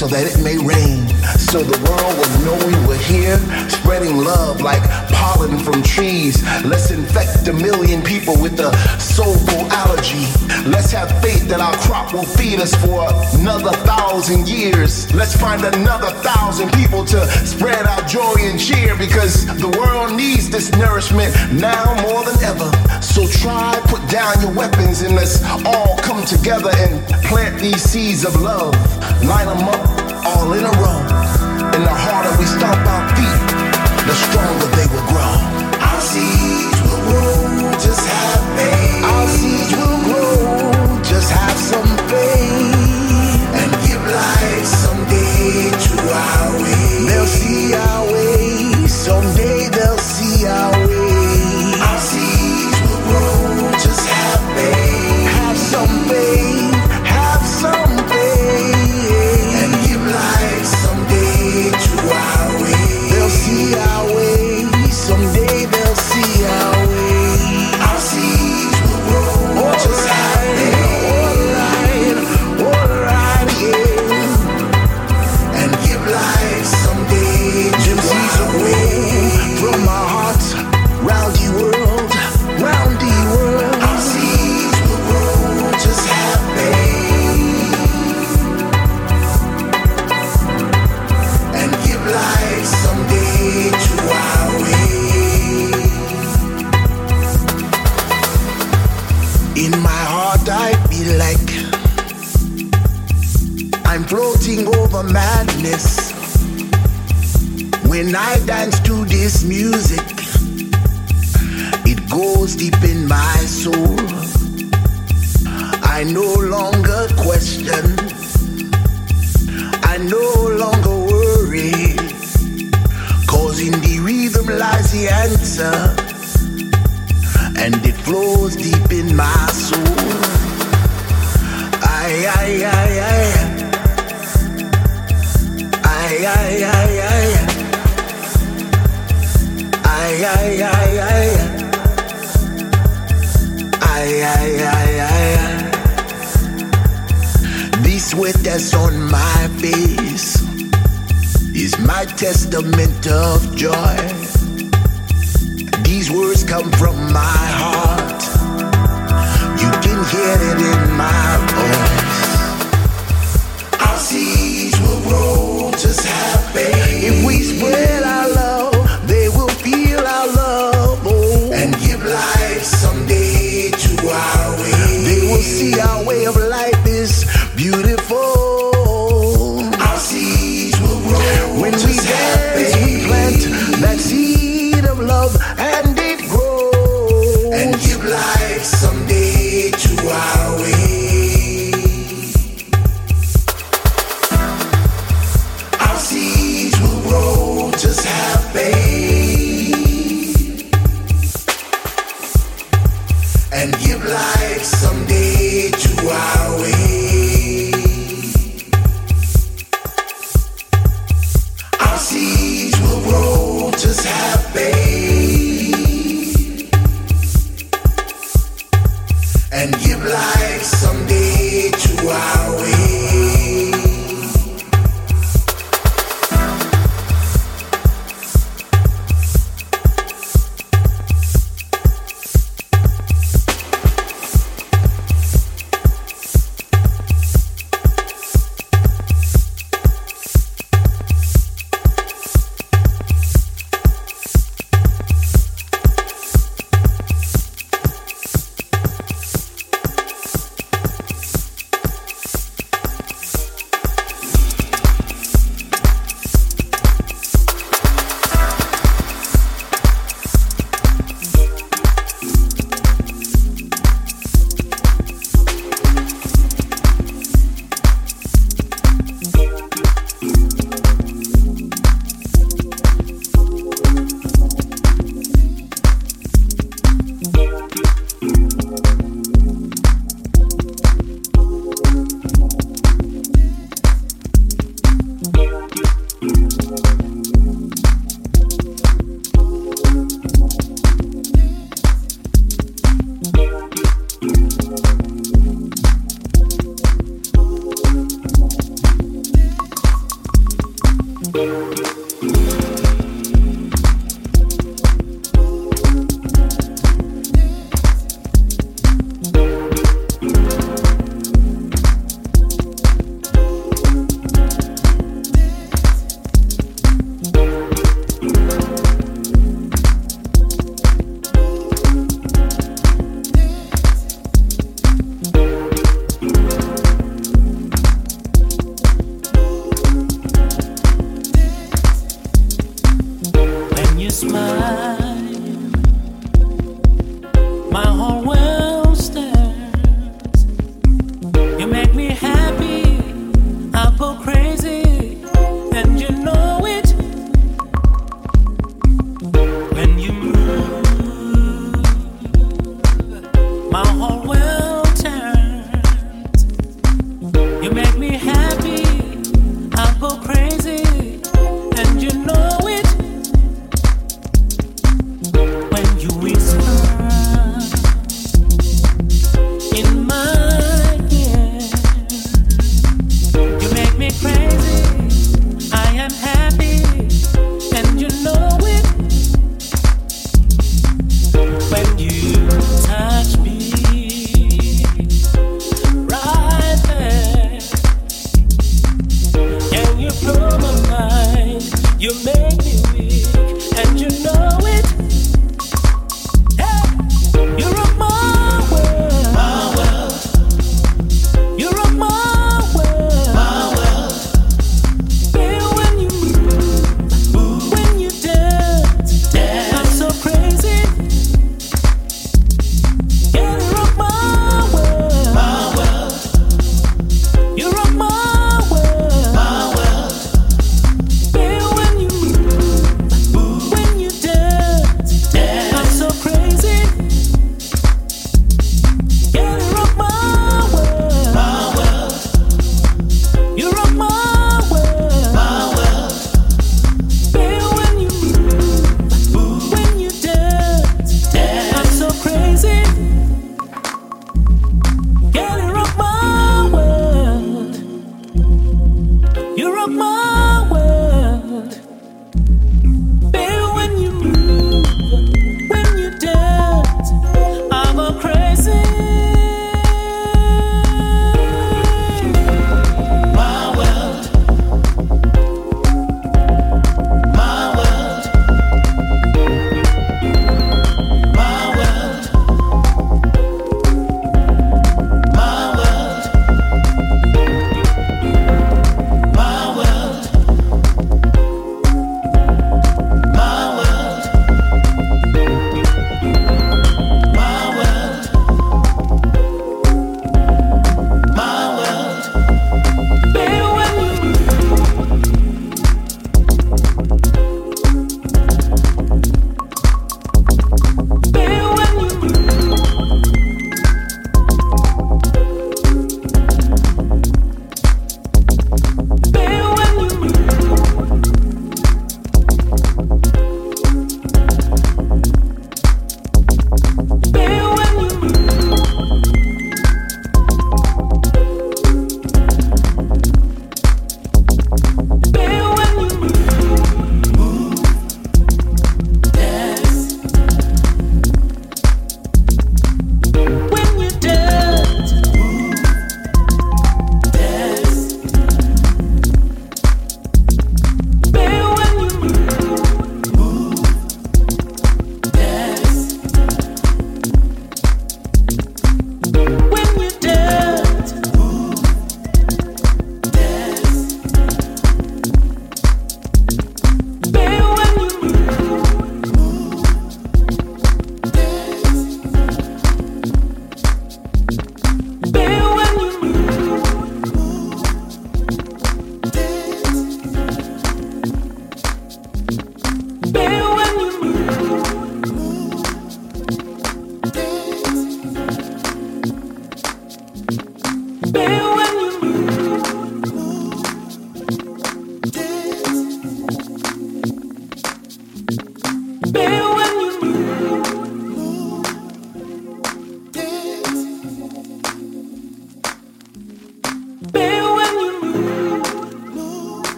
so that it may rain. So the world will know we were here, spreading love like pollen from trees. Let's infect a million people with a soulful allergy. Let's have faith that our crop will feed us for another thousand years. Let's find another thousand people to spread our joy and cheer because the world needs this nourishment now more than ever. So try, put down your weapons and let's all come together and plant these seeds of love. Line them up all in a row. And the harder we stomp our feet, the stronger they will grow. I see.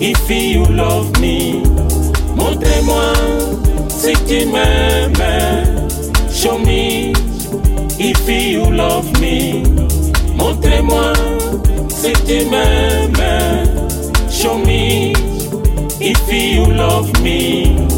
If you love me. Montrez-moi si tu m'aimes. Show me if you love me. Montrez-moi si tu m'aimes. Show me if you love me.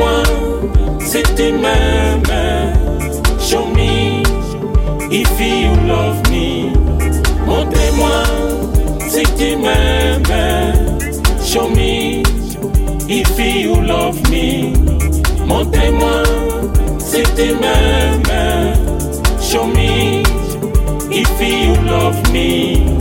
Montrez-moi si tu m'aimes. Show me if you love me. Montrez-moi si tu m'aimes. Show me if you love me. Montrez-moi si tu m'aimes. Show me if you love me.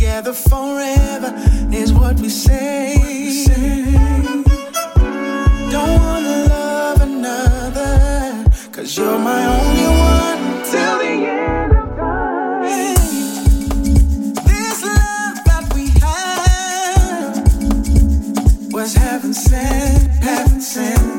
together forever is what we say. Don't wanna love another, cause you're my only one till the end of time. This love that we have was heaven sent, heaven sent.